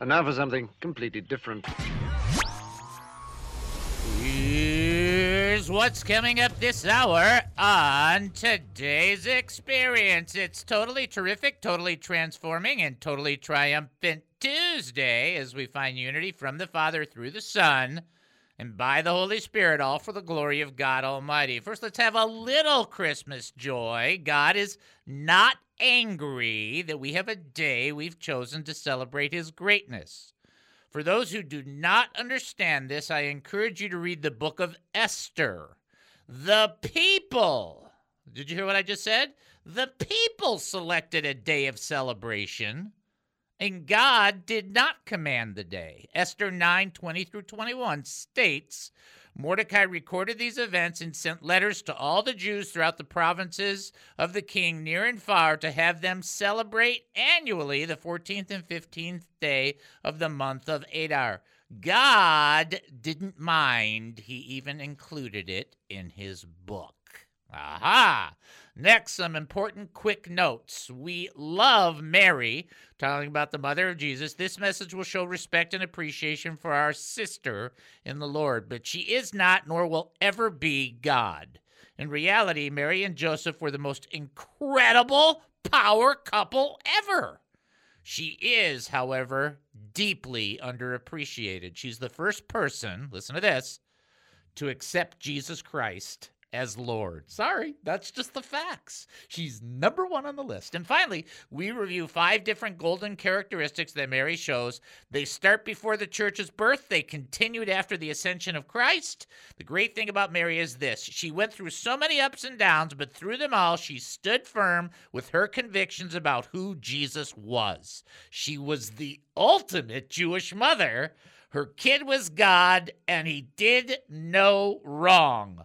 And now for something completely different. Here's what's coming up this hour on today's experience. It's totally terrific, totally transforming, and totally triumphant Tuesday as we find unity from the Father through the Son and by the Holy Spirit, all for the glory of God Almighty. First, let's have a little Christmas joy. God is not angry that we have a day we've chosen to celebrate His greatness. For those who do not understand this, I encourage you to read the book of Esther. The people, did you hear what I just said? The people selected a day of celebration, and God did not command the day. Esther 9 20 through 21 states Mordecai recorded these events and sent letters to all the Jews throughout the provinces of the king near and far to have them celebrate annually the 14th and 15th day of the month of Adar. God didn't mind, he even included it in his book. Aha! Next, some important quick notes. We love Mary, talking about the mother of Jesus. This message will show respect and appreciation for our sister in the Lord, but she is not nor will ever be God. In reality, Mary and Joseph were the most incredible power couple ever. She is, however, deeply underappreciated. She's the first person, listen to this, to accept Jesus Christ as Lord. Sorry, that's just the facts. She's number one on the list. And finally, we review five different golden characteristics that Mary shows. They start before the church's birth, they continued after the ascension of Christ. The great thing about Mary is this she went through so many ups and downs, but through them all, she stood firm with her convictions about who Jesus was. She was the ultimate Jewish mother. Her kid was God, and he did no wrong.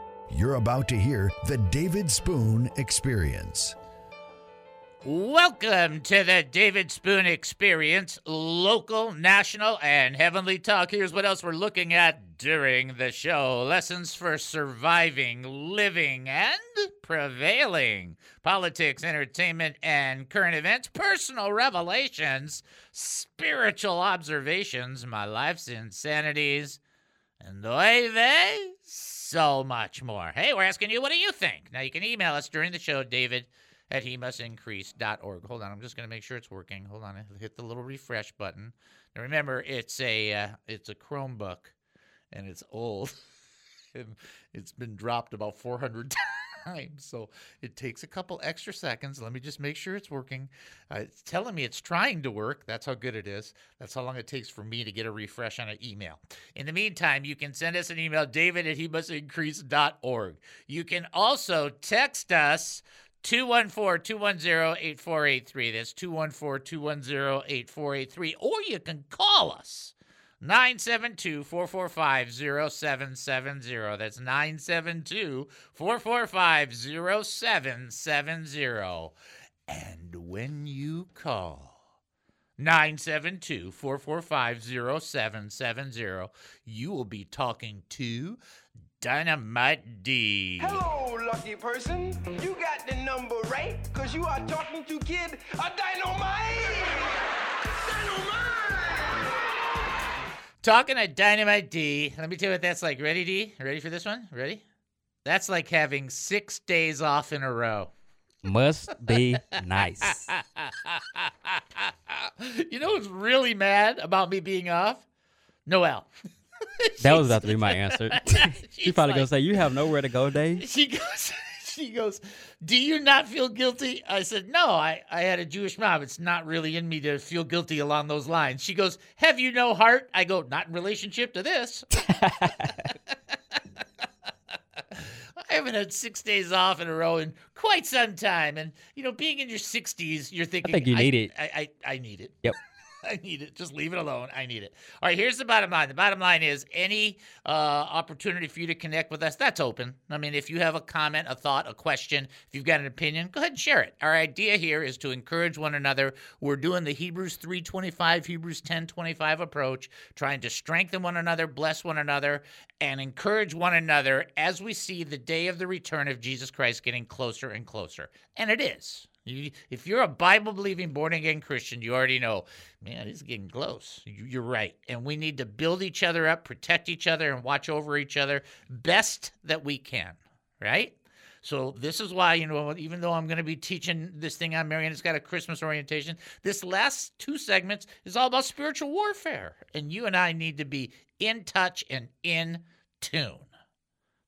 You're about to hear the David Spoon Experience. Welcome to the David Spoon Experience, local, national, and heavenly talk. Here's what else we're looking at during the show lessons for surviving, living, and prevailing, politics, entertainment, and current events, personal revelations, spiritual observations, my life's insanities, and oy so much more. Hey, we're asking you, what do you think? Now, you can email us during the show, David at he must increase.org. Hold on, I'm just going to make sure it's working. Hold on, hit the little refresh button. Now remember, it's a uh, it's a Chromebook, and it's old. and it's been dropped about 400 times, so it takes a couple extra seconds. Let me just make sure it's working. Uh, it's telling me it's trying to work. That's how good it is. That's how long it takes for me to get a refresh on an email. In the meantime, you can send us an email, david at he. You can also text us 214 210 8483. That's 214 210 8483. Or you can call us 972 445 0770. That's 972 445 0770. And when you call 972 445 0770, you will be talking to Dynamite D. Hello, lucky person. You got the number right, because you are talking to Kid a Dynamite. Dynamite! Talking to Dynamite D. Let me tell you what that's like. Ready, D? Ready for this one? Ready? That's like having six days off in a row. Must be nice. you know who's really mad about me being off? Noelle. that was about to be my answer. she probably like, gonna say, "You have nowhere to go, Dave." She goes. She goes. Do you not feel guilty? I said, No. I I had a Jewish mom. It's not really in me to feel guilty along those lines. She goes, Have you no heart? I go, Not in relationship to this. I haven't had six days off in a row in quite some time, and you know, being in your sixties, you're thinking, I think you need it. I, I I need it. Yep. I need it. Just leave it alone. I need it. All right, here's the bottom line. The bottom line is any uh, opportunity for you to connect with us, that's open. I mean, if you have a comment, a thought, a question, if you've got an opinion, go ahead and share it. Our idea here is to encourage one another. We're doing the Hebrews 325, Hebrews 1025 approach, trying to strengthen one another, bless one another, and encourage one another as we see the day of the return of Jesus Christ getting closer and closer. And it is. You, if you're a Bible believing, born again Christian, you already know, man, it's getting close. You, you're right. And we need to build each other up, protect each other, and watch over each other best that we can, right? So this is why, you know, even though I'm going to be teaching this thing on Marion, it's got a Christmas orientation. This last two segments is all about spiritual warfare. And you and I need to be in touch and in tune.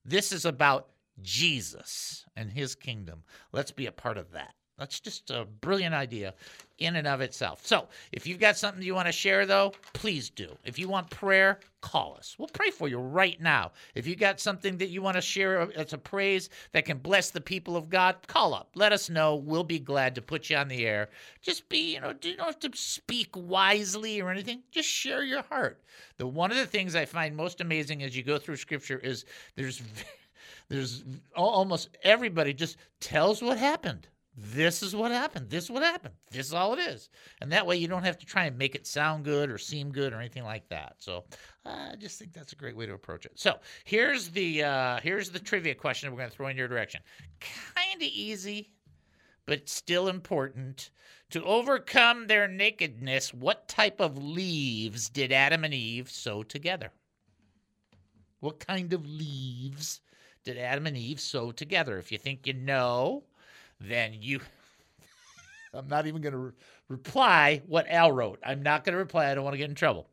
This is about Jesus and his kingdom. Let's be a part of that. That's just a brilliant idea in and of itself. So, if you've got something you want to share, though, please do. If you want prayer, call us. We'll pray for you right now. If you got something that you want to share that's a praise that can bless the people of God, call up. Let us know. We'll be glad to put you on the air. Just be, you know, you don't have to speak wisely or anything. Just share your heart. The one of the things I find most amazing as you go through Scripture is there's there's almost everybody just tells what happened this is what happened. This is what happened. This is all it is. And that way you don't have to try and make it sound good or seem good or anything like that. So uh, I just think that's a great way to approach it. So here's the uh, here's the trivia question we're going to throw in your direction. Kind of easy, but still important. To overcome their nakedness, what type of leaves did Adam and Eve sew together? What kind of leaves did Adam and Eve sew together? If you think you know, then you. I'm not even going to re- reply what Al wrote. I'm not going to reply. I don't want to get in trouble.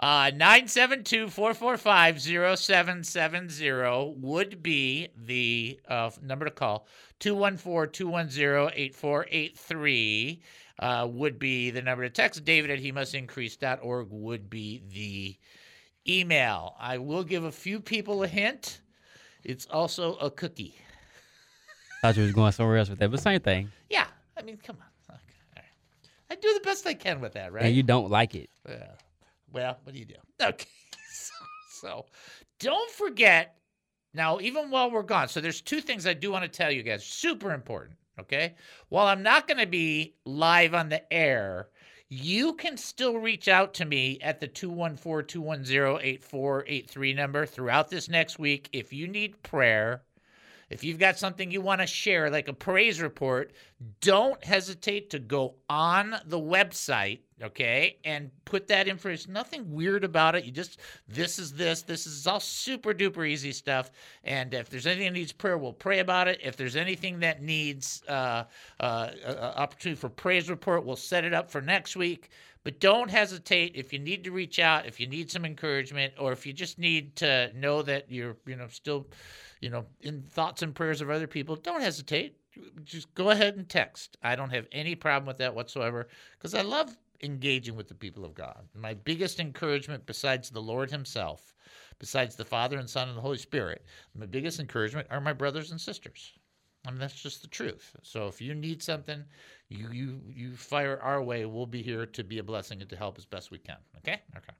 Uh, 972 445 0770 would be the uh, number to call. 214 210 8483 uh, would be the number to text. David at he must increase.org would be the email. I will give a few people a hint. It's also a cookie. Thought you was going somewhere else with that, but same thing. Yeah, I mean, come on. Okay, all right. I do the best I can with that, right? And you don't like it. Yeah. Well, what do you do? Okay. So, so don't forget. Now, even while we're gone, so there's two things I do want to tell you guys. Super important. Okay. While I'm not going to be live on the air, you can still reach out to me at the 214 210 8483 number throughout this next week if you need prayer if you've got something you want to share, like a praise report, don't hesitate to go on the website, okay, and put that information. Nothing weird about it. You just, this is this, this is all super duper easy stuff. And if there's anything that needs prayer, we'll pray about it. If there's anything that needs uh, uh, opportunity for praise report, we'll set it up for next week. But don't hesitate if you need to reach out, if you need some encouragement, or if you just need to know that you're, you know, still you know, in thoughts and prayers of other people, don't hesitate. Just go ahead and text. I don't have any problem with that whatsoever because I love engaging with the people of God. My biggest encouragement, besides the Lord Himself, besides the Father and Son and the Holy Spirit, my biggest encouragement are my brothers and sisters. I mean, that's just the truth. So if you need something, you you you fire our way. We'll be here to be a blessing and to help as best we can. Okay. Okay.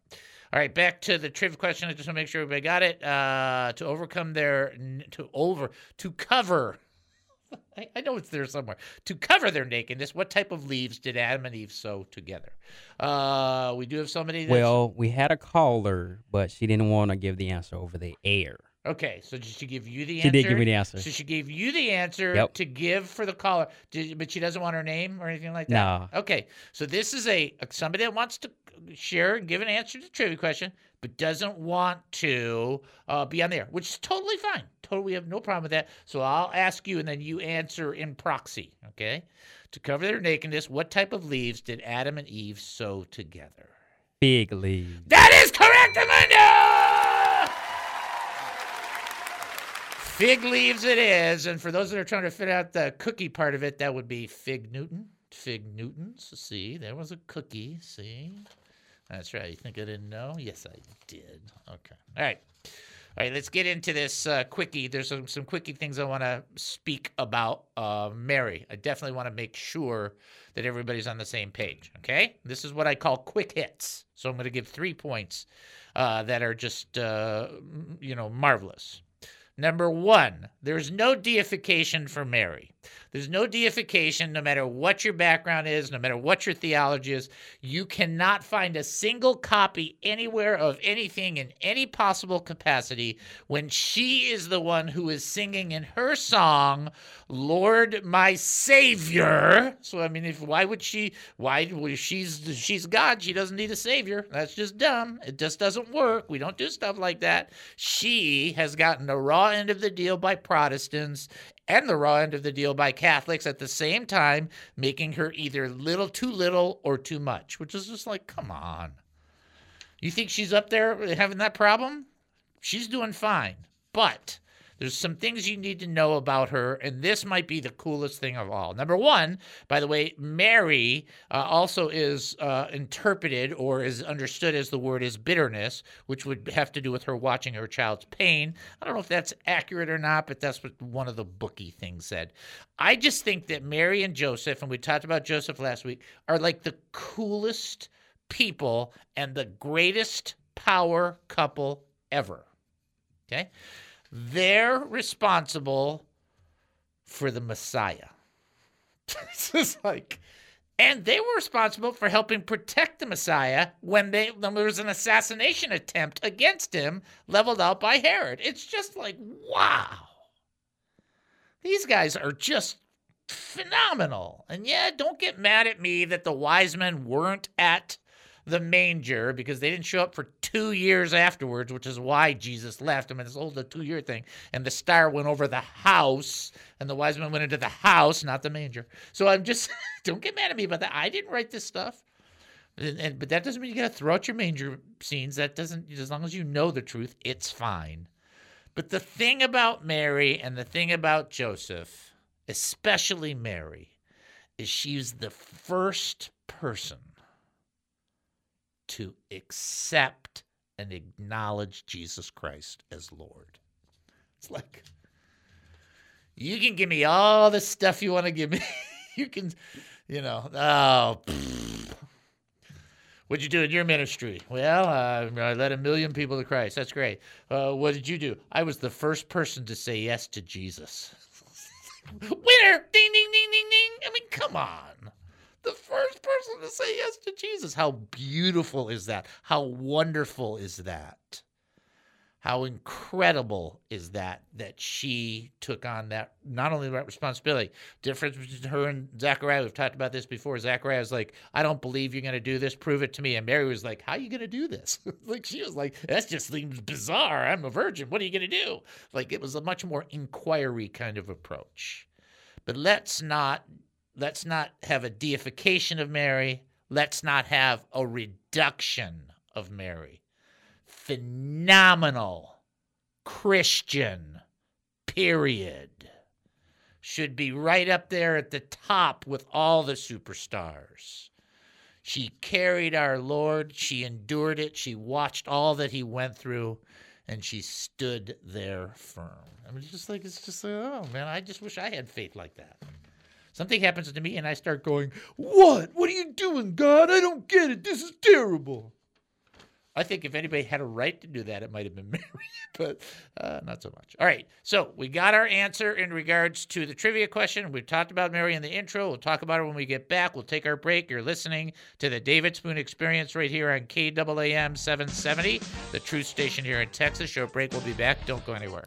All right, back to the trivia question. I just want to make sure everybody got it. Uh, to overcome their to over to cover. I, I know it's there somewhere. To cover their nakedness, what type of leaves did Adam and Eve sew together? Uh, we do have somebody. That's... Well, we had a caller, but she didn't want to give the answer over the air. Okay, so did she give you the answer? She did give me the answer. So she gave you the answer yep. to give for the caller, did, but she doesn't want her name or anything like that. No. Okay, so this is a somebody that wants to share and give an answer to the trivia question, but doesn't want to uh, be on there, which is totally fine. Totally, we have no problem with that. So I'll ask you, and then you answer in proxy. Okay, to cover their nakedness, what type of leaves did Adam and Eve sew together? Fig leaves. That is correct, Amanda. Fig leaves it is, and for those that are trying to fit out the cookie part of it, that would be fig Newton. Fig Newtons. See, there was a cookie. See, that's right. You think I didn't know? Yes, I did. Okay. All right. All right, let's get into this uh, quickie. There's some, some quickie things I want to speak about uh, Mary. I definitely want to make sure that everybody's on the same page. Okay, this is what I call quick hits. So I'm going to give three points uh, that are just uh, you know marvelous. Number one, there's no deification for Mary. There's no deification no matter what your background is, no matter what your theology is. You cannot find a single copy anywhere of anything in any possible capacity when she is the one who is singing in her song, Lord my Savior. So I mean, if why would she why well, she's she's God, she doesn't need a savior. That's just dumb. It just doesn't work. We don't do stuff like that. She has gotten the raw end of the deal by Protestants and the raw end of the deal by Catholics at the same time, making her either little too little or too much, which is just like, come on. You think she's up there having that problem? She's doing fine. But there's some things you need to know about her, and this might be the coolest thing of all. Number one, by the way, Mary uh, also is uh, interpreted or is understood as the word is bitterness, which would have to do with her watching her child's pain. I don't know if that's accurate or not, but that's what one of the bookie things said. I just think that Mary and Joseph, and we talked about Joseph last week, are like the coolest people and the greatest power couple ever. Okay? They're responsible for the Messiah. this is like, and they were responsible for helping protect the Messiah when, they, when there was an assassination attempt against him leveled out by Herod. It's just like, wow. These guys are just phenomenal. And yeah, don't get mad at me that the wise men weren't at the manger because they didn't show up for two years afterwards, which is why Jesus left. I mean, it's all the two year thing. And the star went over the house, and the wise men went into the house, not the manger. So I'm just, don't get mad at me about that. I didn't write this stuff. And, and, but that doesn't mean you got to throw out your manger scenes. That doesn't, as long as you know the truth, it's fine. But the thing about Mary and the thing about Joseph, especially Mary, is she's the first person to accept and acknowledge Jesus Christ as Lord. It's like, you can give me all the stuff you want to give me. you can, you know, oh, pfft. what'd you do in your ministry? Well, uh, I led a million people to Christ. That's great. Uh, what did you do? I was the first person to say yes to Jesus. Winner! Ding, ding, ding, ding, ding. I mean, come on the first person to say yes to Jesus. How beautiful is that? How wonderful is that? How incredible is that that she took on that not only that responsibility, difference between her and Zachariah. We've talked about this before. Zachariah was like, I don't believe you're gonna do this, prove it to me. And Mary was like, How are you gonna do this? like she was like, That just seems bizarre. I'm a virgin. What are you gonna do? Like it was a much more inquiry kind of approach. But let's not let's not have a deification of Mary. Let's not have a reduction of Mary. Phenomenal Christian, period. Should be right up there at the top with all the superstars. She carried our Lord. She endured it. She watched all that he went through, and she stood there firm. I mean, just like, it's just like, oh man, I just wish I had faith like that. Something happens to me, and I start going, What? What are you doing, God? I don't get it. This is terrible. I think if anybody had a right to do that, it might have been Mary, but uh, not so much. All right, so we got our answer in regards to the trivia question. We've talked about Mary in the intro. We'll talk about it when we get back. We'll take our break. You're listening to the David Spoon Experience right here on KAAM 770, the truth station here in Texas. Short break. We'll be back. Don't go anywhere.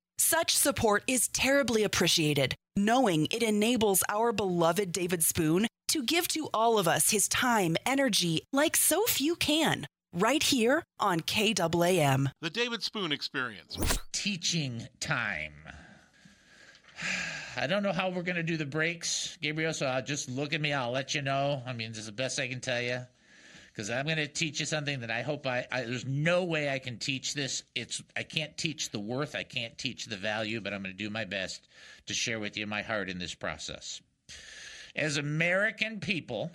Such support is terribly appreciated, knowing it enables our beloved David Spoon to give to all of us his time, energy, like so few can, right here on KAAM. The David Spoon Experience. Teaching time. I don't know how we're going to do the breaks, Gabriel, so I'll just look at me. I'll let you know. I mean, this is the best I can tell you because I'm going to teach you something that I hope I, I, There's no way I can teach this. It's I can't teach the worth. I can't teach the value, but I'm going to do my best to share with you my heart in this process. As American people,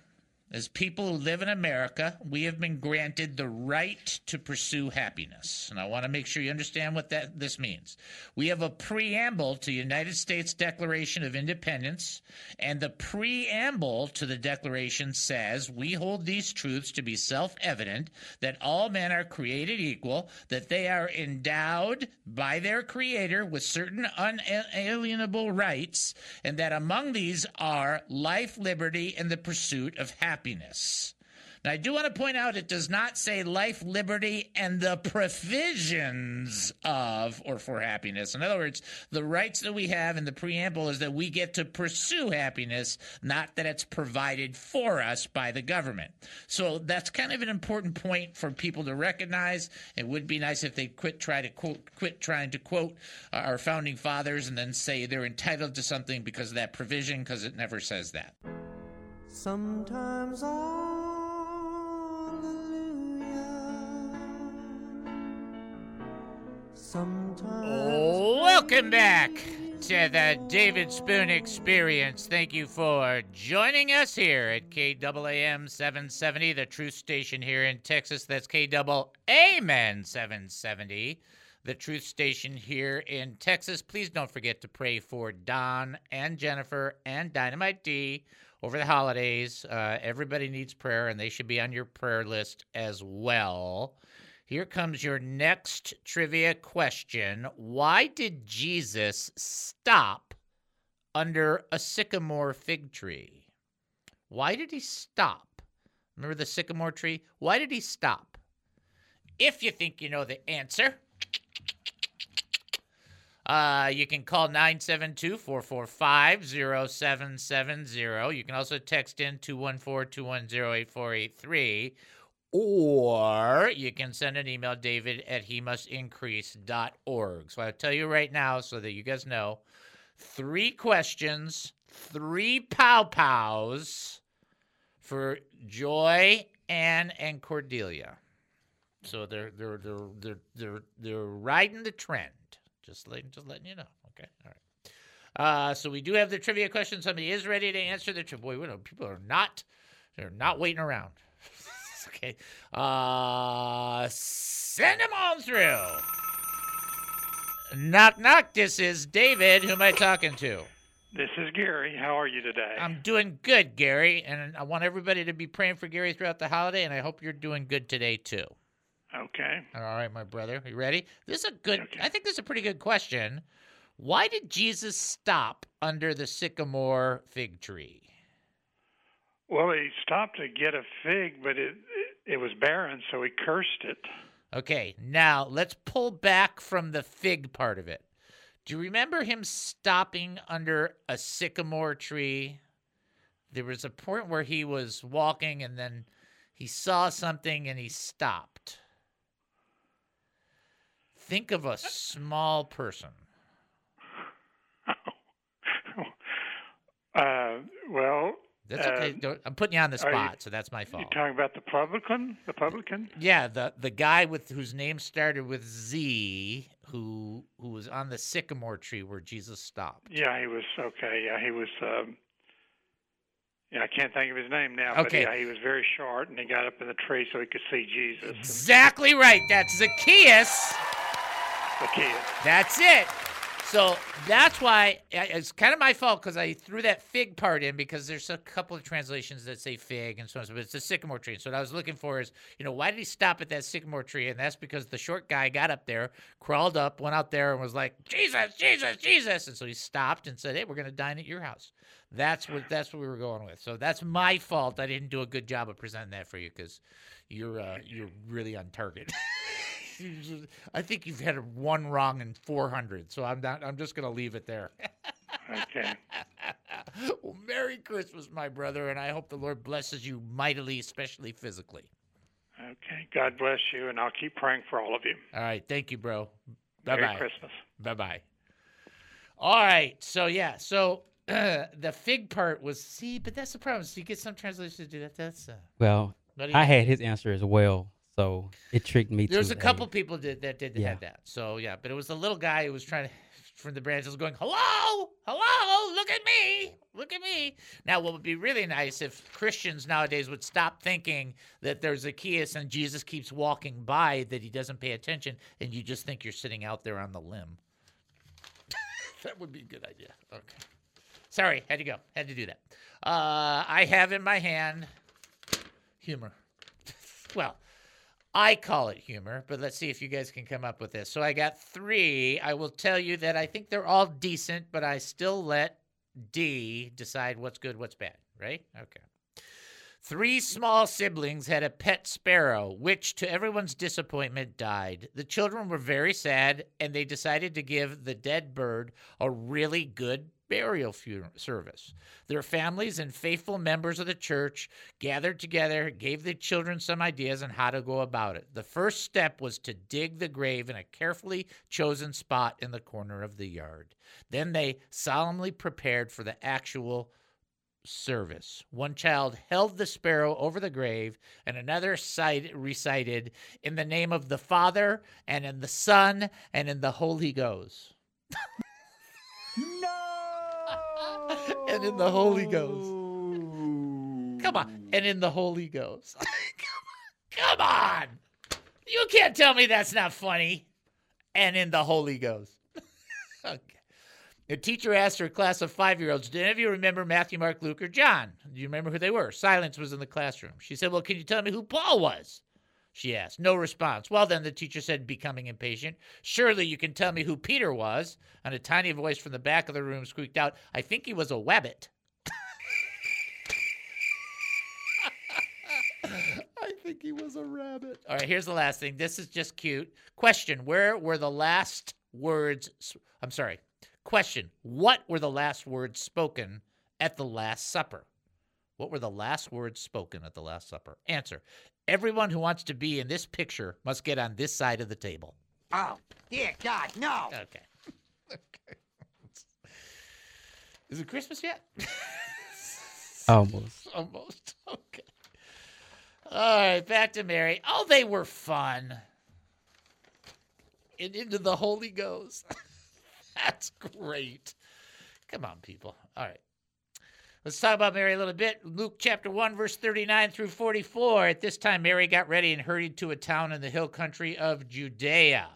as people who live in America, we have been granted the right to pursue happiness. And I want to make sure you understand what that this means. We have a preamble to the United States Declaration of Independence, and the preamble to the declaration says, "We hold these truths to be self-evident that all men are created equal, that they are endowed by their creator with certain unalienable rights, and that among these are life, liberty, and the pursuit of happiness." Happiness. Now, I do want to point out it does not say life, liberty, and the provisions of or for happiness. In other words, the rights that we have in the preamble is that we get to pursue happiness, not that it's provided for us by the government. So that's kind of an important point for people to recognize. It would be nice if they quit try to quote, quit trying to quote our founding fathers and then say they're entitled to something because of that provision, because it never says that. Sometimes hallelujah. Sometimes Welcome back to the David Spoon Experience. Thank you for joining us here at KAAM 770, the truth station here in Texas. That's KAAM 770, the truth station here in Texas. Please don't forget to pray for Don and Jennifer and Dynamite D over the holidays. Uh, everybody needs prayer, and they should be on your prayer list as well. Here comes your next trivia question Why did Jesus stop under a sycamore fig tree? Why did he stop? Remember the sycamore tree? Why did he stop? If you think you know the answer, uh, you can call 972 445 0770. You can also text in 214 210 8483. Or you can send an email, david at he must increase.org. So I'll tell you right now so that you guys know three questions, three pow pows for Joy, Ann, and Cordelia. So they're they're they're they're they're they're riding the trend. Just letting just letting you know. Okay. All right. Uh, so we do have the trivia question. Somebody is ready to answer the trivia. Boy, we know people are not they're not waiting around. okay. Uh, send them on through. Knock knock. This is David. Who am I talking to? This is Gary. How are you today? I'm doing good, Gary, and I want everybody to be praying for Gary throughout the holiday, and I hope you're doing good today too. Okay. All right, my brother. You ready? This is a good Okay. I think this is a pretty good question. Why did Jesus stop under the sycamore fig tree? Well, he stopped to get a fig, but it it was barren, so he cursed it. Okay, now let's pull back from the fig part of it. Do you remember him stopping under a sycamore tree? There was a point where he was walking and then he saw something and he stopped. Think of a small person. Uh, well, That's uh, okay. Don't, I'm putting you on the are you- spot, so that's my fault. you fault. talking about the publican? The publican? Yeah, the the guy with whose name started with Z, who who was on the sycamore tree where Jesus stopped. Yeah, he was okay. Yeah, he was. Um, yeah, I can't think of his name now, Okay. but yeah, he was very short, and he got up in the tree so he could see Jesus. Exactly right. That's Zacchaeus. Zacchaeus. That's it. So that's why it's kind of my fault because I threw that fig part in because there's a couple of translations that say fig and so on. But it's a sycamore tree. So what I was looking for is, you know, why did he stop at that sycamore tree? And that's because the short guy got up there, crawled up, went out there, and was like, Jesus, Jesus, Jesus. And so he stopped and said, Hey, we're going to dine at your house. That's what that's what we were going with. So that's my fault. I didn't do a good job of presenting that for you because you're uh, you're really on target. I think you've had one wrong in 400, so I'm not. I'm just gonna leave it there. Okay. well, Merry Christmas, my brother, and I hope the Lord blesses you mightily, especially physically. Okay. God bless you, and I'll keep praying for all of you. All right, thank you, bro. Bye bye. Merry. Christmas. Bye bye. All right, so yeah, so the fig part was see, but that's the problem. So you get some translations to do that. That's uh, Well, What I had his answer as well, so it tricked me. There's to a couple people did, that did Yeah. had that. So yeah, but it was the little guy who was trying to from the branches going, "Hello, hello, look at me, look at me." Now, what would be really nice if Christians nowadays would stop thinking that there's Zacchaeus and Jesus keeps walking by, that he doesn't pay attention, and you just think you're sitting out there on the limb. that would be a good idea. Okay. Sorry, had to go. Had to do that. Uh, I have in my hand humor. well, I call it humor, but let's see if you guys can come up with this. So I got three. I will tell you that I think they're all decent, but I still let D decide what's good, what's bad, right? Okay. Three small siblings had a pet sparrow, which, to everyone's disappointment, died. The children were very sad, and they decided to give the dead bird a really good burial service. Their families and faithful members of the church gathered together, gave the children some ideas on how to go about it. The first step was to dig the grave in a carefully chosen spot in the corner of the yard. Then they solemnly prepared for the actual service. One child held the sparrow over the grave, and another recited, In the name of the Father, and in the Son, and in the Holy Ghost. and in the Holy Ghost. Oh. Come on. And in the Holy Ghost. Come on. You can't tell me that's not funny. And in the Holy Ghost. okay. The teacher asked her class of five year olds, Do any of you remember Matthew, Mark, Luke, or John? Do you remember who they were? Silence was in the classroom. She said, Well, can you tell me who Paul was? She asked. No response. Well, then, the teacher said, becoming impatient, Surely you can tell me who Peter was. And a tiny voice from the back of the room squeaked out, I think he was a wabbit. I think he was a rabbit. All right, here's the last thing. This is just cute. Question Where were the last words? I'm sorry. Question What were the last words spoken at the Last Supper? What were the last words spoken at the Last Supper? Answer Everyone who wants to be in this picture must get on this side of the table. Oh, dear God, no. Okay. okay. Is it Christmas yet? Almost. Almost. Okay. All right, back to Mary. Oh, they were fun. And into the Holy Ghost. That's great. Come on, people. All right. Let's talk about Mary a little bit. Luke chapter 1, verse 39 through 44. At this time, Mary got ready and hurried to a town in the hill country of Judea,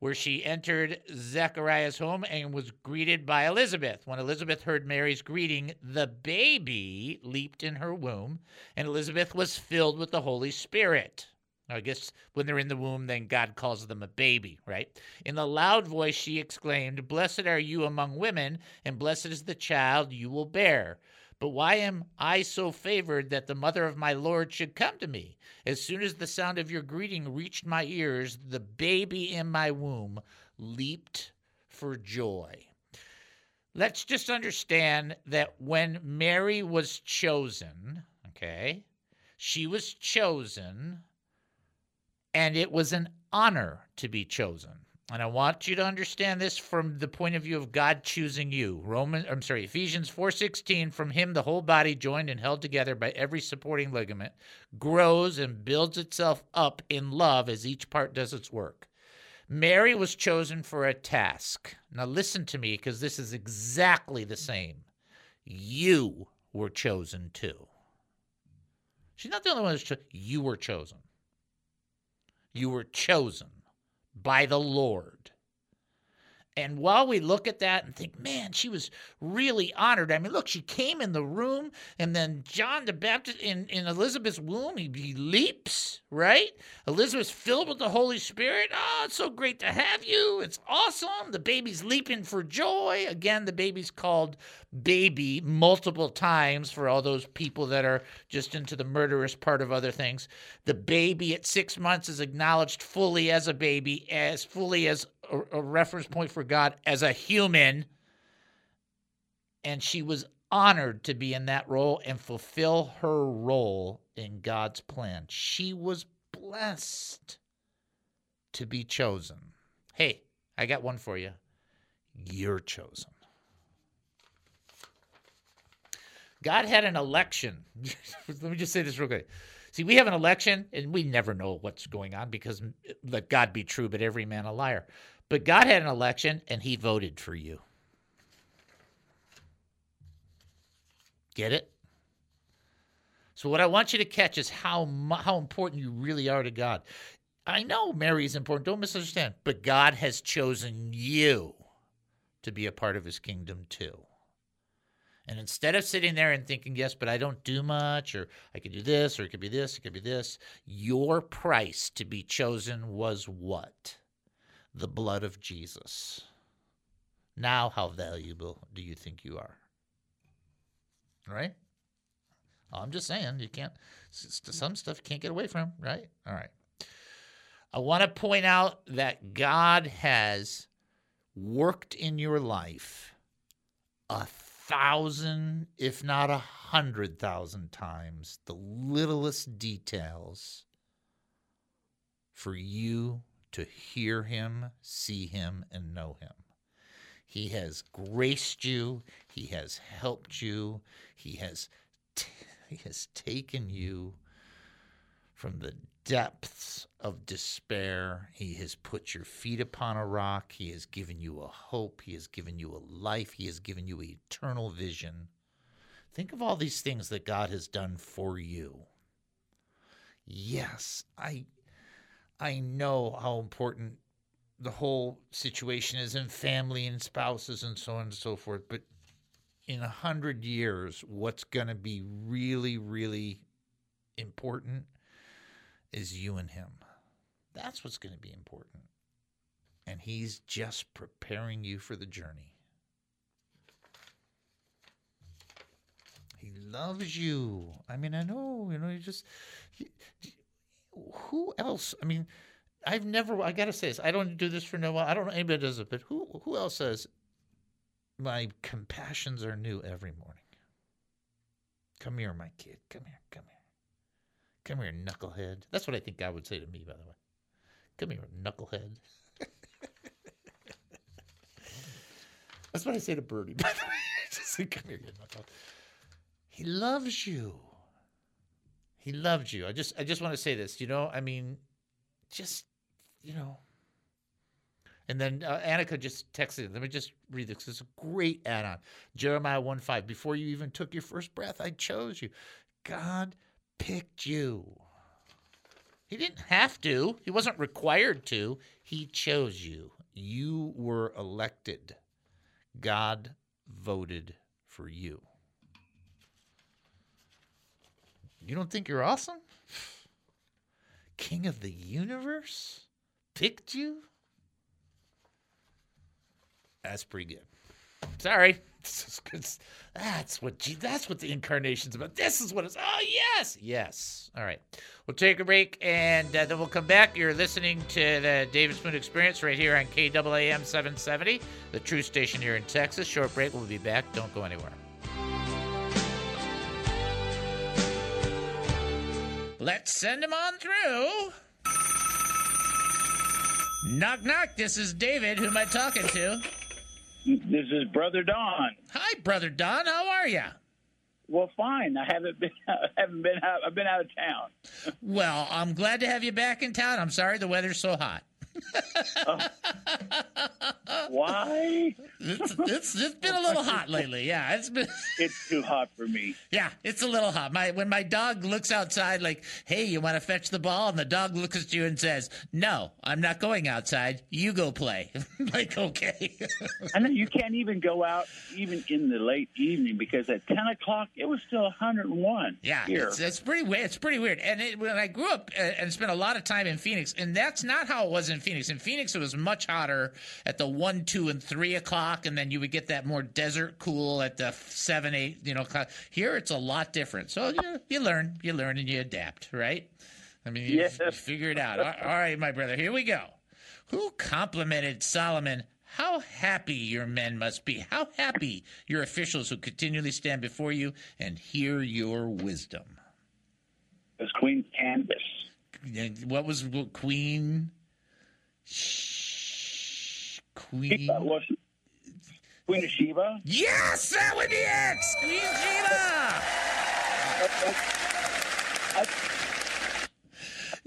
where she entered Zechariah's home and was greeted by Elizabeth. When Elizabeth heard Mary's greeting, the baby leaped in her womb, and Elizabeth was filled with the Holy Spirit. I guess when they're in the womb, then God calls them a baby, right? In a loud voice, she exclaimed, Blessed are you among women, and blessed is the child you will bear. But why am I so favored that the mother of my Lord should come to me? As soon as the sound of your greeting reached my ears, the baby in my womb leaped for joy. Let's just understand that when Mary was chosen, okay, she was chosen and it was an honor to be chosen. And I want you to understand this from the point of view of God choosing you. Roman I'm sorry, Ephesians 4:16 from him the whole body joined and held together by every supporting ligament grows and builds itself up in love as each part does its work. Mary was chosen for a task. Now, listen to me because this is exactly the same. You were chosen too. She's not the only one who's chosen. You were chosen. You were chosen by the Lord. And while we look at that and think, man, she was really honored. I mean, look, she came in the room, and then John the Baptist in, in Elizabeth's womb, he, he leaps, right? Elizabeth's filled with the Holy Spirit. Oh, it's so great to have you. It's awesome. The baby's leaping for joy. Again, the baby's called baby multiple times for all those people that are just into the murderous part of other things. The baby at six months is acknowledged fully as a baby, as fully as a, a reference point for God as a human. And she was honored to be in that role and fulfill her role in God's plan. She was blessed to be chosen. Hey, I got one for you. You're chosen. God had an election. Let me just say this real quick. See, we have an election and we never know what's going on because uh, let God be true, but every man a liar. But God had an election and he voted for you. Get it? So what I want you to catch is how how important you really are to God. I know Mary is important. Don't misunderstand. But God has chosen you to be a part of his kingdom too. And instead of sitting there and thinking, yes, but I don't do much, or I could do this, or it could be this, it could be this, your price to be chosen was what? The blood of Jesus. Now, how valuable do you think you are? Right? Oh, I'm just saying, you can't, some stuff you can't get away from, right? All right. I want to point out that God has worked in your life a thousand, if not a hundred thousand times, the littlest details for you to hear him, see him, and know him. He has graced you, he has helped you, he has t- he has taken you from the depths of despair. He has put your feet upon a rock. He has given you a hope. He has given you a life. He has given you eternal vision. Think of all these things that God has done for you. Yes, I I know how important the whole situation is in family and spouses and so on and so forth, but in a hundred years, what's going to be really, really important is you and him. That's what's going to be important. And he's just preparing you for the journey. He loves you. I mean, I know, you know, you just. Who else? I mean, I've never, I got to say this, I don't do this for no one. I don't know anybody does it, but who, who else says, my compassions are new every morning? Come here, my kid. Come here. Come here. Come here, knucklehead. That's what I think God would say to me, by the way. Come here, knucklehead. That's what I say to Birdie, by the way. Just come here, knucklehead. He loves you. He loved you. I just I just want to say this, you know, I mean, just, you know. And then uh, Annika just texted. Let me just read this. It's a great add-on. Jeremiah 1 5. Before you even took your first breath, I chose you. God picked you. He didn't have to, he wasn't required to. He chose you. You were elected. God voted for you. You don't think you're awesome? King of the universe picked you? That's pretty good. Sorry. That's what that's what the incarnation's about. This is what it's. Oh yes, yes. All right, we'll take a break and uh, then we'll come back. You're listening to the David Spoon Experience right here on KAAM 770, the true station here in Texas. Short break. We'll be back. Don't go anywhere. Let's send him on through. Knock knock. This is David. Who am I talking to? This is Brother Don. Hi, Brother Don. How are you? Well, fine. I haven't been. I haven't been out. I've been out of town. well, I'm glad to have you back in town. I'm sorry the weather's so hot. Why? It's, it's it's been a little hot lately. Yeah, it's been. It's too hot for me. Yeah, it's a little hot. My when my dog looks outside, like, "Hey, you want to fetch the ball?" and the dog looks at you and says, "No, I'm not going outside. You go play." like, okay. I know you can't even go out even in the late evening because at ten o'clock it was still 101 Yeah, here. it's, it's pretty weird. It's pretty weird. And it, when I grew up uh, and spent a lot of time in Phoenix, and that's not how it was in Phoenix. In Phoenix, it was much hotter at the one, two, and three o'clock, and then you would get that more desert cool at the seven, eight. You know, o'clock. here it's a lot different. So you, you learn, you learn, and you adapt, right? I mean, you, Yes. you figure it out. All- all right, my brother. Here we go. Who complimented Solomon? How happy your men must be. How happy your officials who continually stand before you and hear your wisdom. It was Queen Candace. What was Queen? Queen. Queen of Sheba? Yes, that would be it. Queen Sheba.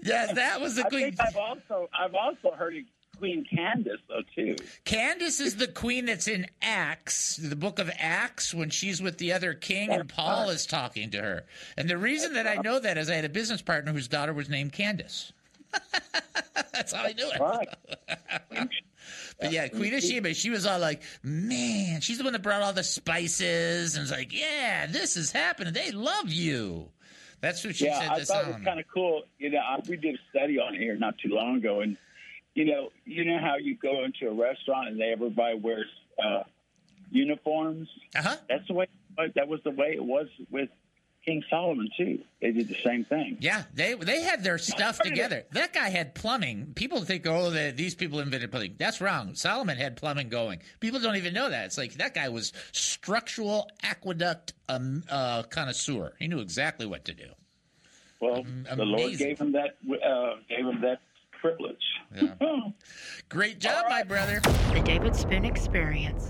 Yes, that was the I queen. I've also I've also heard of Queen Candace though too. Candace is the queen that's in Acts, the book of Acts, when she's with the other king and Paul is talking to her. And the reason that I know that is I had a business partner whose daughter was named Candace. that's how I knew it. Right. But yeah, Queen of Sheba, she was all like, man, she's the one that brought all the spices and was like, yeah, this is happening. They love you. That's what she yeah, said I thought it was kind of cool. You know, I, we did a study on here not too long ago, and you know, you know how you go into a restaurant and they, everybody wears uh, uniforms. Uh-huh. That's the way. That was the way it was with King Solomon too. They did the same thing. Yeah, they they had their stuff together. That guy had plumbing. People think, oh, that these people invented plumbing. That's wrong. Solomon had plumbing going. People don't even know that. It's like that guy was structural aqueduct um, uh, connoisseur. He knew exactly what to do. Well, the Lord gave him that. Uh, gave him that privilege. Yeah. Great job, my brother. The David Spoon Experience.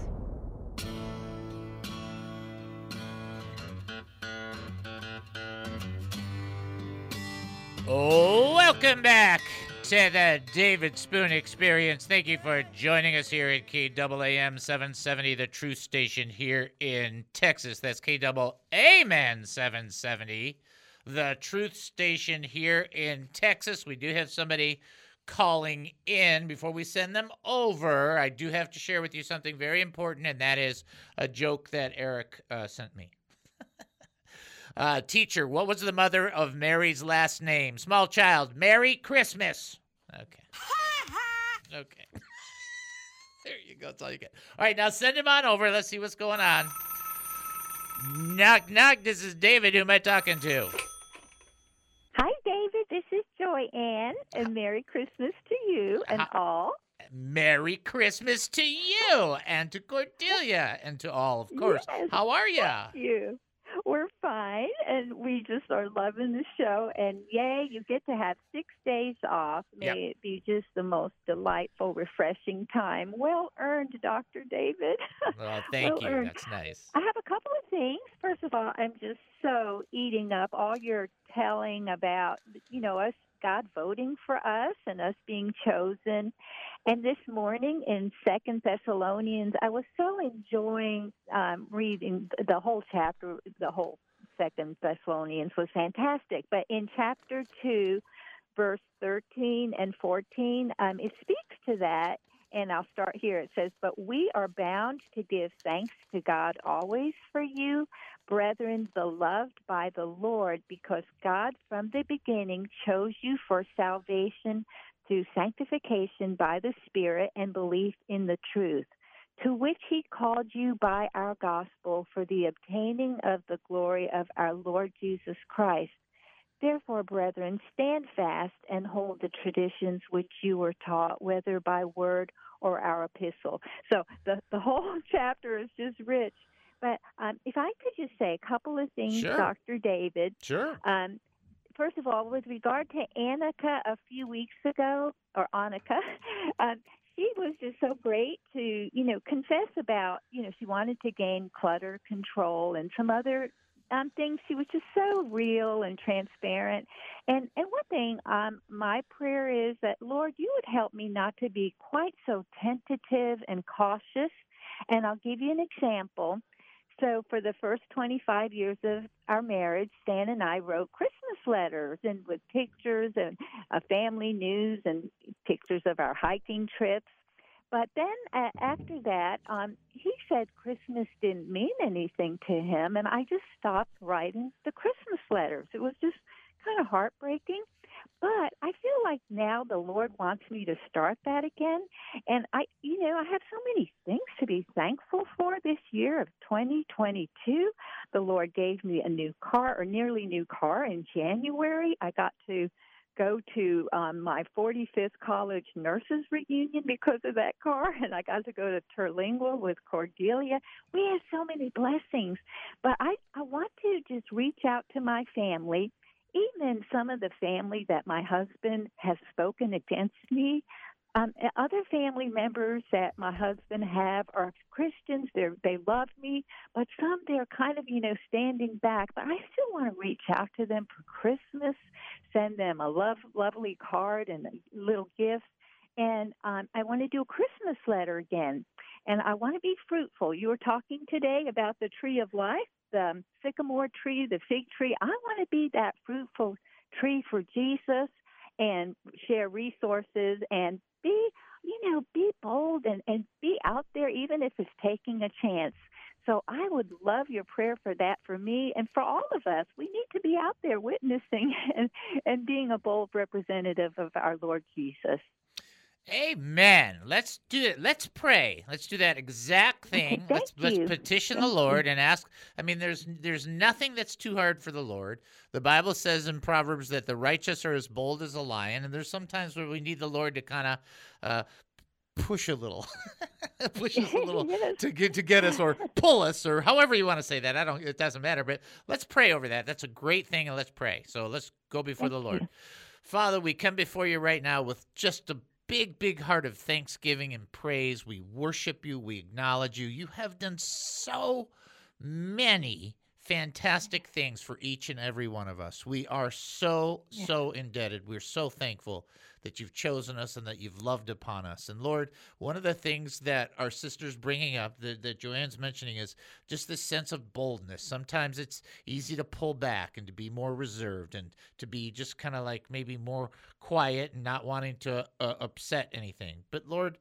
Oh, welcome back to the David Spoon Experience. Thank you for joining us here at KAAM 770, the truth station here in Texas. That's KAAM 770, the truth station here in Texas. We do have somebody calling in before we send them over. I do have to share with you something very important, and that is a joke that Eric uh, sent me. Uh, teacher, what was the mother of Mary's last name? Small child, Merry Christmas. Okay. okay. there you go. That's all you get. All right, now send him on over. Let's see what's going on. Knock, knock. This is David. Who am I talking to? Hi, David. This is Joy Ann, and Merry Christmas to you and all. Merry Christmas to you and to Cordelia and to all, of course. Yes, How are ya? Thank you. We're fine, and we just are loving the show. And yay, you get to have six days off. May Yep. it be just the most delightful, refreshing time. Well earned, Dr. David. Well, thank Well you. earned. That's nice. I have a couple of things. First of all, I'm just so eating up all your telling about, you know, us, God voting for us and us being chosen. And this morning in Second Thessalonians, I was so enjoying um, reading the whole chapter, the whole Second Thessalonians was fantastic. But in chapter two, verse 13 and 14, um, it speaks to that. And I'll start here. It says, But we are bound to give thanks to God always for you, brethren, beloved by the Lord, because God from the beginning chose you for salvation through sanctification by the Spirit and belief in the truth, to which he called you by our gospel for the obtaining of the glory of our Lord Jesus Christ. Therefore, brethren, stand fast and hold the traditions which you were taught, whether by word or our epistle. So the, the whole chapter is just rich. But um, if I could just say a couple of things, Sure. Dr. David. Sure. Um, first of all, with regard to Annika a few weeks ago, or Annika, um, she was just so great to, you know, confess about, you know, she wanted to gain clutter control and some other um, things. She was just so real and transparent. And and one thing, um, my prayer is that Lord, you would help me not to be quite so tentative and cautious. And I'll give you an example. So for the first 25 years of our marriage, Stan and I wrote Christmas letters and with pictures and uh, family news and pictures of our hiking trips. But then uh, after that, um, he said Christmas didn't mean anything to him, and I just stopped writing the Christmas letters. It was just kind of heartbreaking. But I feel like now the Lord wants me to start that again. And I, you know, I have so many things to be thankful for this year of 2022. The Lord gave me a new car or nearly new car in January. I got to go to um, my 45th college nurses reunion because of that car, and I got to go to Terlingua with Cordelia. We have so many blessings, but I I want to just reach out to my family, even some of the family that my husband has spoken against me. Um, other family members that my husband have are Christians. They they love me, but some they're kind of you know standing back. But I still want to reach out to them for Christmas, send them a love lovely card and a little gift, and um, I want to do a Christmas letter again. And I want to be fruitful. You were talking today about the tree of life, the sycamore tree, the fig tree. I want to be that fruitful tree for Jesus and share resources and be you know be bold and and be out there even if it's taking a chance. So i would love your prayer for that for me and for all of us. We need to be out there witnessing and and being a bold representative of our lord jesus Amen. Let's do it. Let's pray. Let's do that exact thing. Okay, let's let's petition Thank the Lord and ask. I mean, there's there's nothing that's too hard for the Lord. The Bible says in Proverbs that the righteous are as bold as a lion, and there's sometimes where we need the Lord to kind of uh, push a little, push us a little Yes. to get to get us or pull us or however you want to say that. I don't. It doesn't matter. But let's pray over that. That's a great thing, and let's pray. So let's go before the Lord. Father, we come before you right now with just a big, big heart of thanksgiving and praise. We worship you. We acknowledge you. You have done so many fantastic things for each and every one of us. We are so, so indebted. We're so thankful that you've chosen us and that you've loved upon us. And Lord, one of the things that our sister's bringing up, that, that Joanne's mentioning, is just this sense of boldness. Sometimes it's easy to pull back and to be more reserved and to be just kind of like maybe more quiet and not wanting to uh, upset anything. But Lord,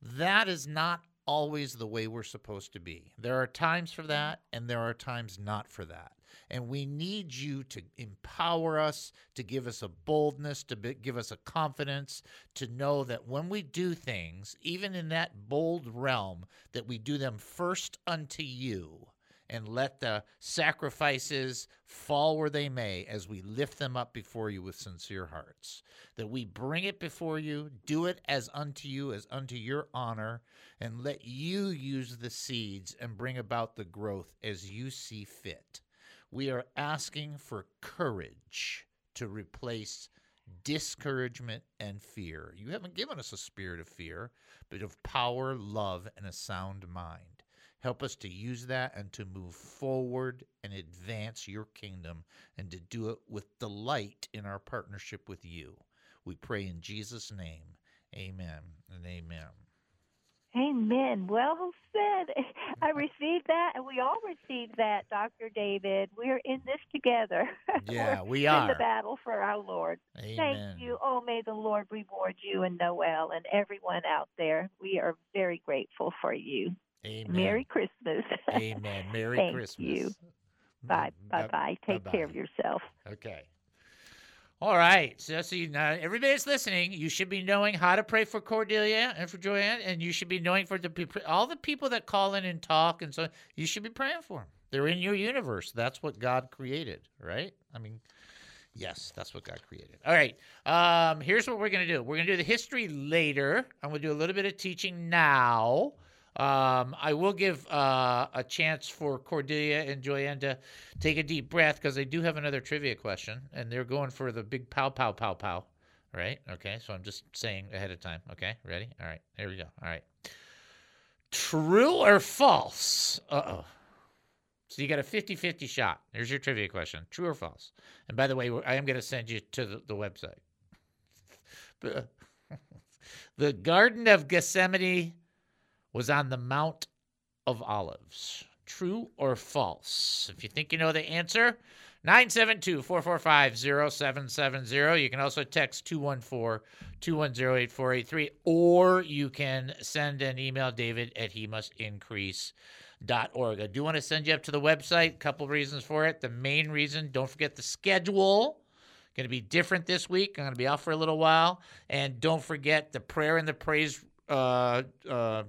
that is not always the way we're supposed to be. There are times for that, and there are times not for that. And we need you to empower us, to give us a boldness, to be, give us a confidence, to know that when we do things, even in that bold realm, that we do them first unto you and let the sacrifices fall where they may as we lift them up before you with sincere hearts. That we bring it before you, do it as unto you, as unto your honor, and let you use the seeds and bring about the growth as you see fit. We are asking for courage to replace discouragement and fear. You haven't given us a spirit of fear, but of power, love, and a sound mind. Help us to use that and to move forward and advance your kingdom and to do it with delight in our partnership with you. We pray in Jesus' name. Amen and amen. Amen. Well said. I received that, and we all received that, Dr. David. We're in this together. Yeah, We're in the battle for our Lord. Amen. Thank you. Oh, may the Lord reward you and Noelle and everyone out there. We are very grateful for you. Amen. Merry Christmas. Amen. Merry Thank Christmas. you. Bye. Mm, Bye. Bye. Take care of yourself. Okay. All right. So, so you know, listening, you should be knowing how to pray for Cordelia and for Joanne, and you should be knowing for the peop- all the people that call in and talk, and so you should be praying for them. They're in your universe. That's what God created, right? I mean, yes, that's what God created. All right. Um, here's what we're gonna do. We're gonna do the history later. I'm gonna do a little bit of teaching now. Um, I will give uh, a chance for Cordelia and Joanne to take a deep breath because I do have another trivia question, and they're going for the big pow pow pow pow. Right? Okay. So I'm just saying ahead of time. Okay. Ready? All right. Here we go. All right. True or false? Uh oh. So you got a 50 50 shot. Here's your trivia question true or false? And by the way, I am going to send you to the, the website. the Garden of Gethsemane was on the Mount of Olives. True or false? If you think you know the answer, 972 445 0770. You can also text 214 210 8483, or you can send an email, david at he must increase org. I do want to send you up to the website. A couple reasons for it. The main reason, don't forget the schedule. Going to be different this week. I'm going to be off for a little while, and don't forget the prayer and the praise uh, uh,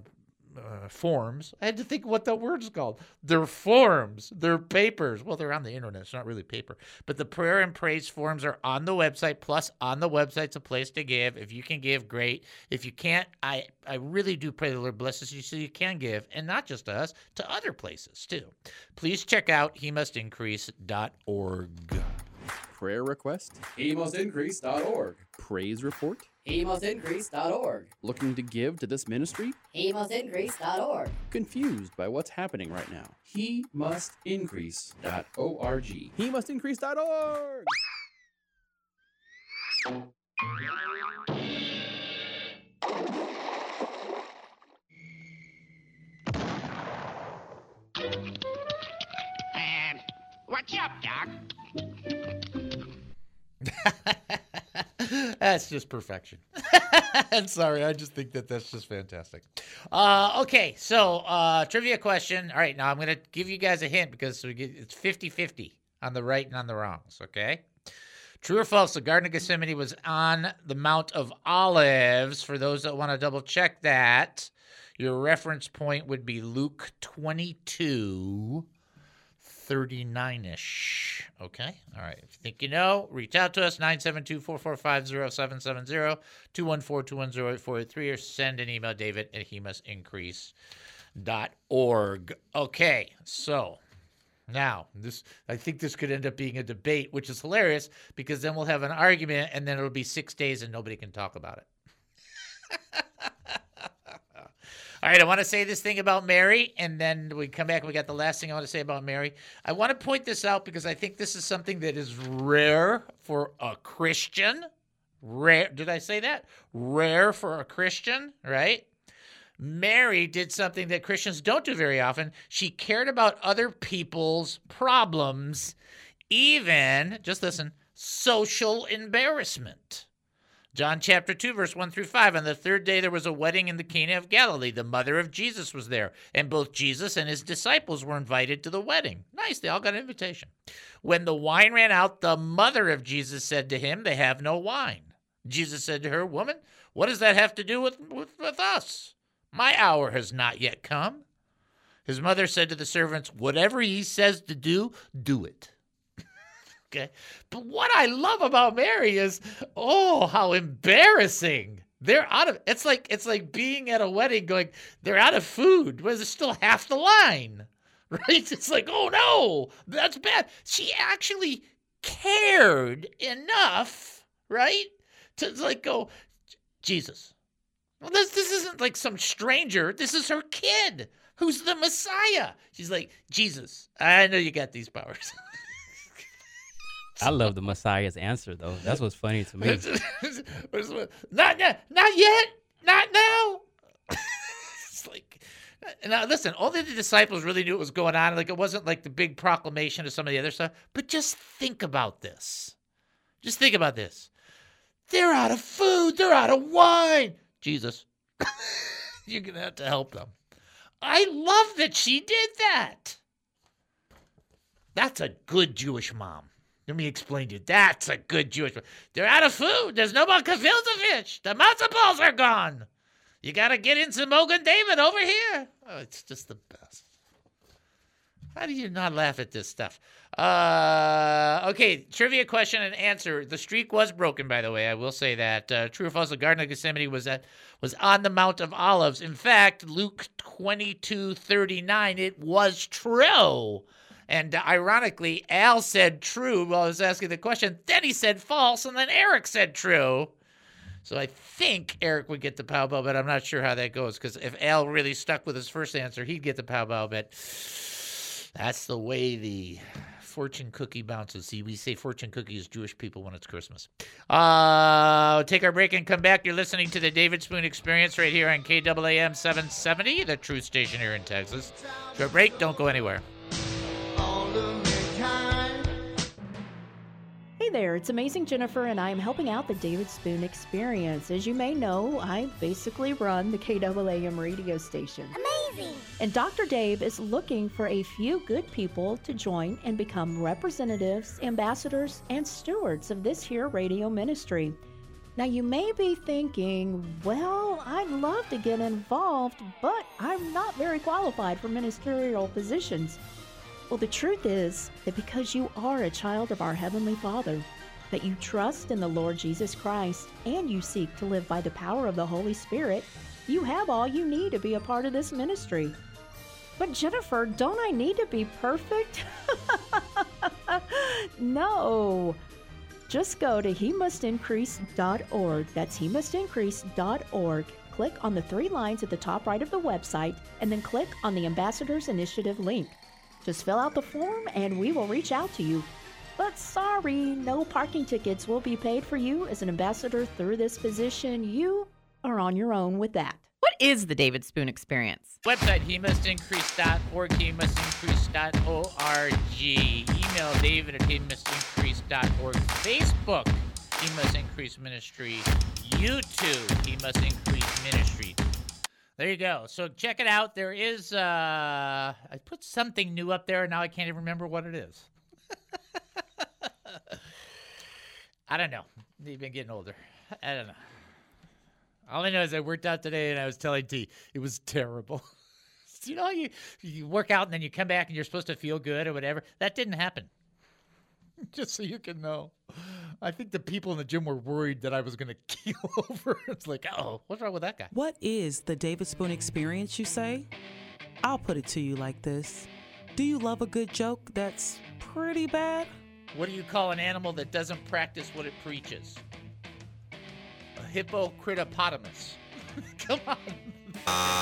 uh, forms. I had to think what that word's called. They're forms. They're papers. Well, they're on the internet. It's not really paper. But the prayer and praise forms are on the website. Plus, on the website's a place to give. If you can give, great. If you can't, I I really do pray the Lord blesses you so you can give, and not just to us, to other places too. Please check out he must increase.org. Prayer request? He must increase.org. Praise report? He must increase.org. Looking to give to this ministry? He must increase.org. Confused by what's happening right now? He must increase.org. He must increase.org. Um, what's up, Doc? that's just perfection. I'm sorry, I just think that that's just fantastic. Uh, okay, so uh, trivia question. All right, now I'm going to give you guys a hint because we get, it's 50 50 on the right and on the wrongs, okay? True or false, the Garden of Gethsemane was on the Mount of Olives. For those that want to double check that, your reference point would be Luke 22. 39 ish. Okay. All right. If you think you know, reach out to us 972 445 0770 214 210 8483 or send an email david at increase.org. Okay. So now, this I think this could end up being a debate, which is hilarious because then we'll have an argument and then it'll be six days and nobody can talk about it. All right, I want to say this thing about Mary, and then we come back. We got the last thing I want to say about Mary. I want to point this out because I think this is something that is rare for a Christian. Rare. Did I say that? Rare for a Christian, right? Mary did something that Christians don't do very often. She cared about other people's problems, even, just listen, social embarrassment. John chapter 2, verse 1 through 5. On the third day, there was a wedding in the Cana of Galilee. The mother of Jesus was there, and both Jesus and his disciples were invited to the wedding. Nice, they all got an invitation. When the wine ran out, the mother of Jesus said to him, They have no wine. Jesus said to her, Woman, what does that have to do with, with, with us? My hour has not yet come. His mother said to the servants, Whatever he says to do, do it. Okay. But what I love about Mary is, oh, how embarrassing. They're out of it's like it's like being at a wedding going, they're out of food. Was it still half the line? Right? It's like, oh no, that's bad. She actually cared enough, right? To like go, Jesus. Well, this this isn't like some stranger. This is her kid who's the Messiah. She's like, Jesus, I know you got these powers. I love the Messiah's answer though. That's what's funny to me. not yet, not yet, not now. it's like now listen, only the disciples really knew what was going on. Like it wasn't like the big proclamation or some of the other stuff. But just think about this. Just think about this. They're out of food. They're out of wine. Jesus, you're gonna have to help them. I love that she did that. That's a good Jewish mom. Let me explain to you. That's a good Jewish. They're out of food. There's no more fish. The matzo balls are gone. You got to get in some Mogen David over here. Oh, it's just the best. How do you not laugh at this stuff? Uh, okay, trivia question and answer. The streak was broken, by the way. I will say that. Uh, true or false? The Garden of Gethsemane was at, was on the Mount of Olives. In fact, Luke twenty two thirty nine. It was true. And uh, ironically, Al said true while I was asking the question. Then he said false, and then Eric said true. So I think Eric would get the powwow but I'm not sure how that goes because if Al really stuck with his first answer, he'd get the pow bow. But That's the way the fortune cookie bounces. See, we say fortune cookie is Jewish people when it's Christmas. Uh, take our break and come back. You're listening to the David Spoon Experience right here on KAAM 770, the truth station here in Texas. Short break. Don't go anywhere. Hey there, it's Amazing Jennifer, and I am helping out the David Spoon Experience. As you may know, I basically run the KAAM radio station. Amazing! And Dr. Dave is looking for a few good people to join and become representatives, ambassadors, and stewards of this here radio ministry. Now, you may be thinking, well, I'd love to get involved, but I'm not very qualified for ministerial positions. Well, the truth is that because you are a child of our Heavenly Father, that you trust in the Lord Jesus Christ, and you seek to live by the power of the Holy Spirit, you have all you need to be a part of this ministry. But Jennifer, don't I need to be perfect? no. Just go to he must increase.org. That's he must increase.org. Click on the three lines at the top right of the website and then click on the Ambassadors Initiative link. Just fill out the form and we will reach out to you. But sorry, no parking tickets will be paid for you as an ambassador through this position. You are on your own with that. What is the David Spoon Experience? Website, he must increase.org, he must increase.org. Email david at he must increase.org. Facebook, he must increase ministry. YouTube, he must increase ministry. There you go. So check it out. There is, uh, I put something new up there, and now I can't even remember what it is. I don't know. You've been getting older. I don't know. All I know is I worked out today and I was telling T it was terrible. you know, you you work out and then you come back and you're supposed to feel good or whatever. That didn't happen. Just so you can know. I think the people in the gym were worried that I was going to keel over. It's like, oh, what's wrong with that guy? What is the David Spoon experience, you say? I'll put it to you like this Do you love a good joke that's pretty bad? What do you call an animal that doesn't practice what it preaches? A hippocritopotamus. Come on.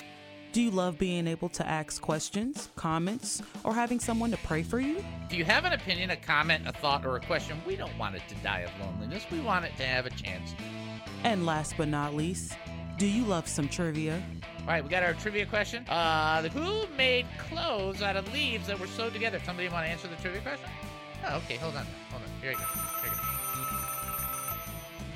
Do you love being able to ask questions, comments, or having someone to pray for you? If you have an opinion, a comment, a thought, or a question, we don't want it to die of loneliness. We want it to have a chance. And last but not least, do you love some trivia? All right, we got our trivia question. Uh, the who made clothes out of leaves that were sewed together? Somebody want to answer the trivia question? Oh, okay, hold on. Hold on. Here you go.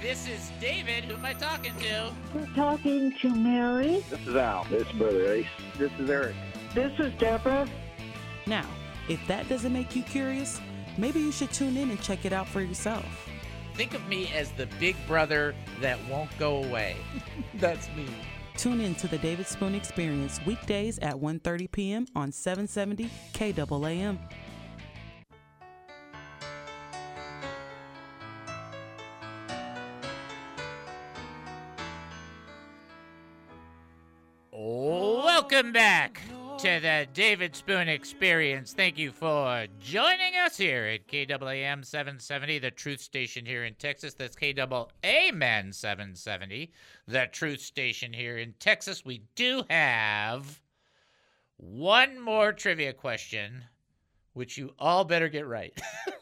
Here you go. This is David. Who am I talking to? We're talking to Mary. This is Al. This is Brother Ace. This is Eric. This is Deborah. Now, if that doesn't make you curious, maybe you should tune in and check it out for yourself. Think of me as the big brother that won't go away. That's me. Tune in to the David Spoon Experience weekdays at 1:30 p.m. on 770 KAAM. Welcome back to the David Spoon Experience. Thank you for joining us here at KAAM 770, the truth station here in Texas. That's KAAM 770, the truth station here in Texas. We do have one more trivia question, which you all better get right.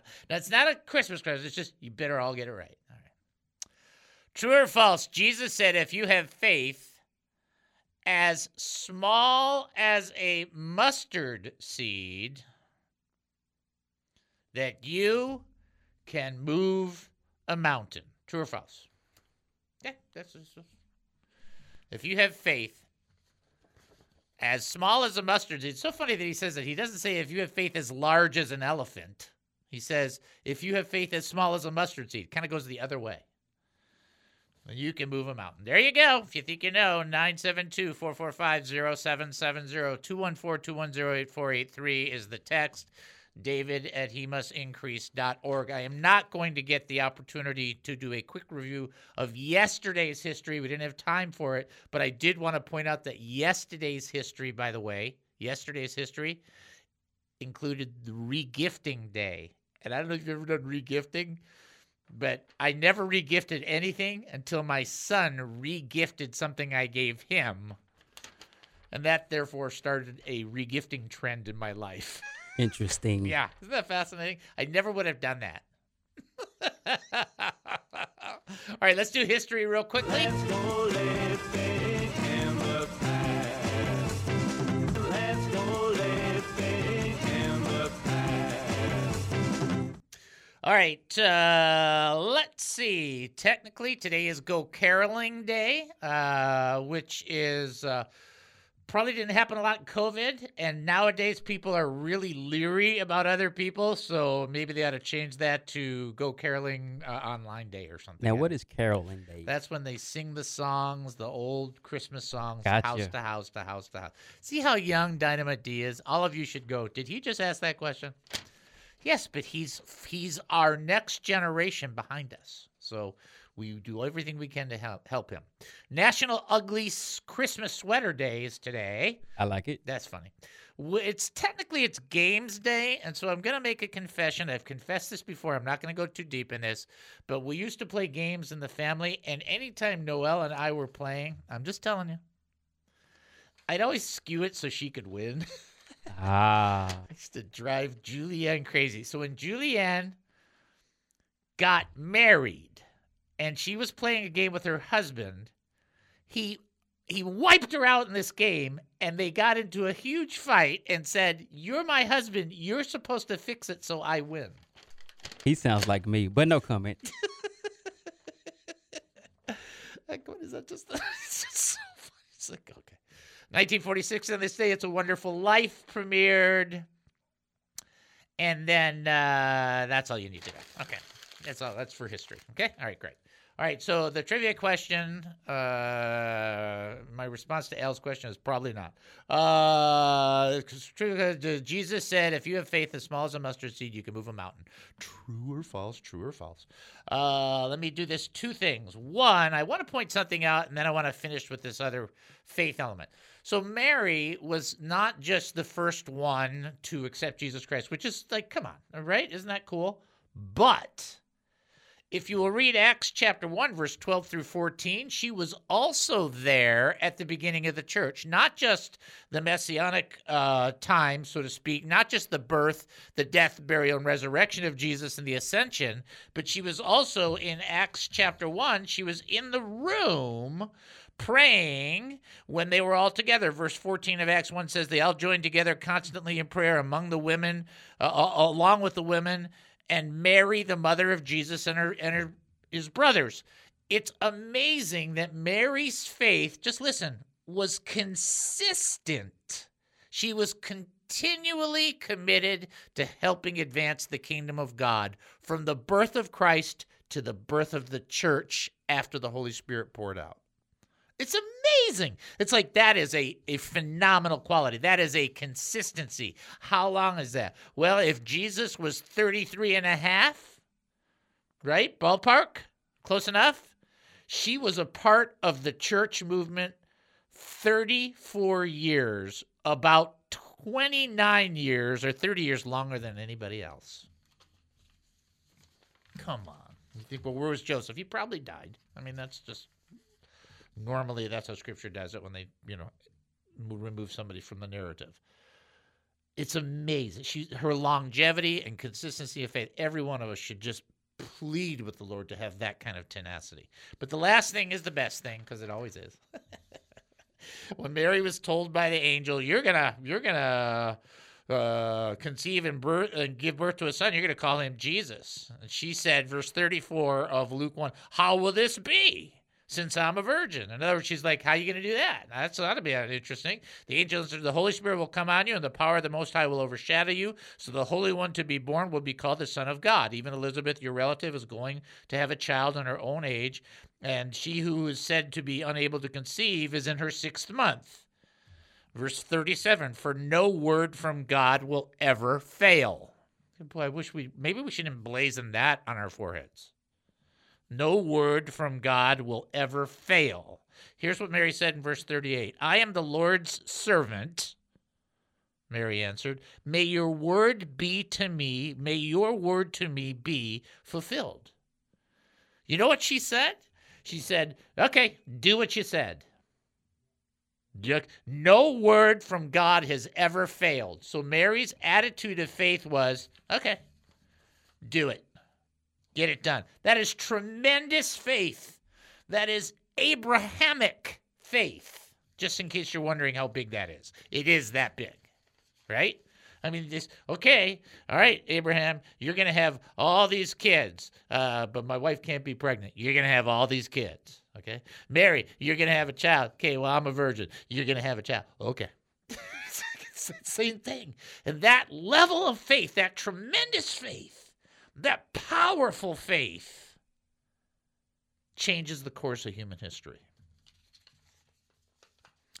That's not a Christmas question. It's just you better all get it right. True or false? Jesus said, if you have faith as small as a mustard seed, that you can move a mountain. True or false? Yeah, that's if you have faith as small as a mustard seed. It's so funny that he says that. He doesn't say if you have faith as large as an elephant. He says if you have faith as small as a mustard seed. Kind of goes the other way. You can move a mountain. There you go. If you think you know, 972 445 0770 214 210 8483 is the text. David at he must. I am not going to get the opportunity to do a quick review of yesterday's history. We didn't have time for it, but I did want to point out that yesterday's history, by the way, yesterday's history included the regifting day. And I don't know if you've ever done regifting but I never regifted anything until my son regifted something I gave him. And that therefore started a regifting trend in my life. Interesting. yeah, isn't that fascinating? I never would have done that. All right, let's do history real quickly. All right, uh, let's see. Technically, today is Go Caroling Day, uh, which is uh, probably didn't happen a lot in COVID. And nowadays, people are really leery about other people. So maybe they ought to change that to Go Caroling uh, Online Day or something. Now, what is caroling day? That's when they sing the songs, the old Christmas songs, Gotcha. house to house to house to house. See how young Dynamite D is? All of you should go. Did he just ask that question? Yes, but he's he's our next generation behind us. So we do everything we can to help help him. National Ugly Christmas Sweater Day is today. I like it. That's funny. It's technically it's Games Day, and so I'm gonna make a confession. I've confessed this before. I'm not gonna go too deep in this, but we used to play games in the family, and anytime Noelle and I were playing, I'm just telling you, I'd always skew it so she could win. Ah. I used to drive Julianne crazy. So when Julianne got married and she was playing a game with her husband, he he wiped her out in this game and they got into a huge fight and said, "You're my husband. You're supposed to fix it so I win." He sounds like me, but no comment. Like, what is that? Just it's just so funny. It's like, okay. 1946 on this day, It's a Wonderful Life premiered. And then uh, that's all you need to know. Okay. That's all. That's for history. Okay. All right. Great. All right. So the trivia question, uh, my response to Al's question is probably not. Uh, Jesus said, if you have faith as small as a mustard seed, you can move a mountain. True or false? True or false? Uh, let me do this two things. One, I want to point something out, and then I want to finish with this other faith element. So Mary was not just the first one to accept Jesus Christ, which is like, come on, right? Isn't that cool? But if you will read Acts chapter 1, verse 12 through 14, she was also there at the beginning of the church. Not just the messianic uh, time, so to speak, not just the birth, the death, burial, and resurrection of Jesus and the ascension, but she was also in Acts chapter 1. She was in the room praying when they were all together. Verse 14 of Acts 1 says, They all joined together constantly in prayer among the women, uh, along with the women, and Mary, the mother of Jesus, and her and her his brothers. It's amazing that Mary's faith, just listen, was consistent. She was continually committed to helping advance the kingdom of God from the birth of Christ to the birth of the church after the Holy Spirit poured out. It's amazing. It's like that is a, a phenomenal quality. That is a consistency. How long is that? Well, if Jesus was 33 and a half, right? Ballpark? Close enough? She was a part of the church movement 34 years, about 29 years or 30 years longer than anybody else. Come on. You think, well, where was Joseph? He probably died. I mean, that's just normally that's how scripture does it when they, you know, remove somebody from the narrative. It's amazing. She her longevity and consistency of faith. Every one of us should just plead with the Lord to have that kind of tenacity. But the last thing is the best thing because it always is. when Mary was told by the angel, "You're gonna, you're gonna uh, conceive and, birth, and give birth to a son. You're gonna call him Jesus." And she said, verse 34 of Luke one, "How will this be?" Since I'm a virgin. In other words, she's like, How are you going to do that? That's that'll be uh, interesting. The angel answered, The Holy Spirit will come on you, and the power of the Most High will overshadow you. So the Holy One to be born will be called the Son of God. Even Elizabeth, your relative, is going to have a child in her own age, and she who is said to be unable to conceive is in her sixth month. Verse 37 For no word from God will ever fail. Boy, I wish we maybe we should emblazon that on our foreheads. No word from God will ever fail. Here's what Mary said in verse 38 I am the Lord's servant. Mary answered, May your word be to me, may your word to me be fulfilled. You know what she said? She said, Okay, do what you said. No word from God has ever failed. So Mary's attitude of faith was, okay, do it. Get it done. That is tremendous faith. That is Abrahamic faith. Just in case you're wondering how big that is. It is that big, right? I mean, just okay, all right, Abraham, you're gonna have all these kids, uh, but my wife can't be pregnant. You're gonna have all these kids, okay? Mary, you're gonna have a child. Okay, well, I'm a virgin. You're gonna have a child. Okay, same thing. And that level of faith, that tremendous faith, that powerful faith, changes the course of human history.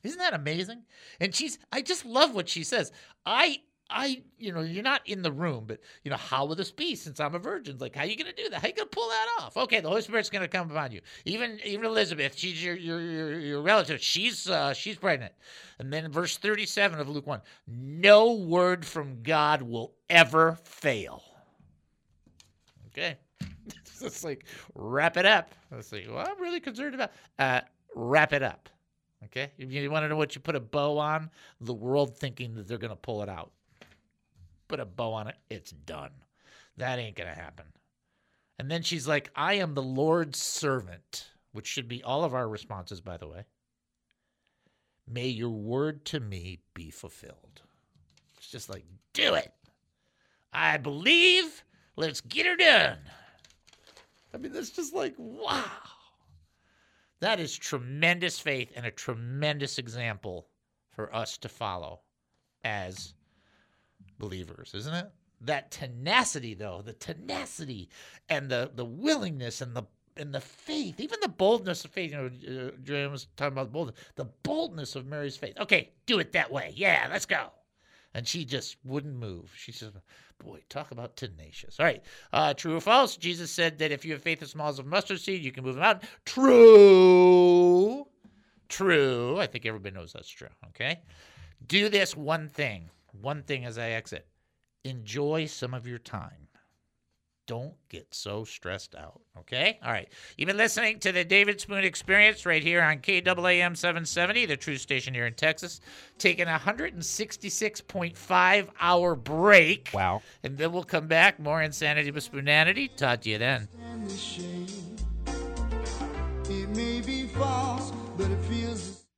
Isn't that amazing? And she's I just love what she says. I I, you know, you're not in the room, but you know, how will this be since I'm a virgin? Like, how are you gonna do that? How are you gonna pull that off? Okay, the Holy Spirit's gonna come upon you. Even even Elizabeth, she's your your your, your relative. She's uh, she's pregnant. And then verse 37 of Luke 1, no word from God will ever fail. Okay. it's like wrap it up. Let's see. Well, I'm really concerned about uh wrap it up. Okay. If you want to know what you put a bow on, the world thinking that they're gonna pull it out put a bow on it, it's done. That ain't going to happen. And then she's like, I am the Lord's servant, which should be all of our responses, by the way. May your word to me be fulfilled. It's just like, do it. I believe. Let's get her done. I mean, that's just like, wow. That is tremendous faith and a tremendous example for us to follow as believers, isn't it? That tenacity, though, the tenacity and the the willingness and the and the faith, even the boldness of faith. You know, uh, was talking about boldness, the boldness of Mary's faith. Okay, do it that way. Yeah, let's go. And she just wouldn't move. She said, Boy, talk about tenacious. All right. Uh, true or false? Jesus said that if you have faith as small as a mustard seed, you can move a mountain. True. True. I think everybody knows that's true. Okay. Do this one thing one thing as I exit enjoy some of your time. Don't get so stressed out. Okay? All right. You've been listening to the David Spoon Experience right here on KAAM 770, the true station here in Texas. Taking a 166.5 hour break. Wow. And then we'll come back. More insanity with Spoonanity. Talk to you then. It may be false, but it feels.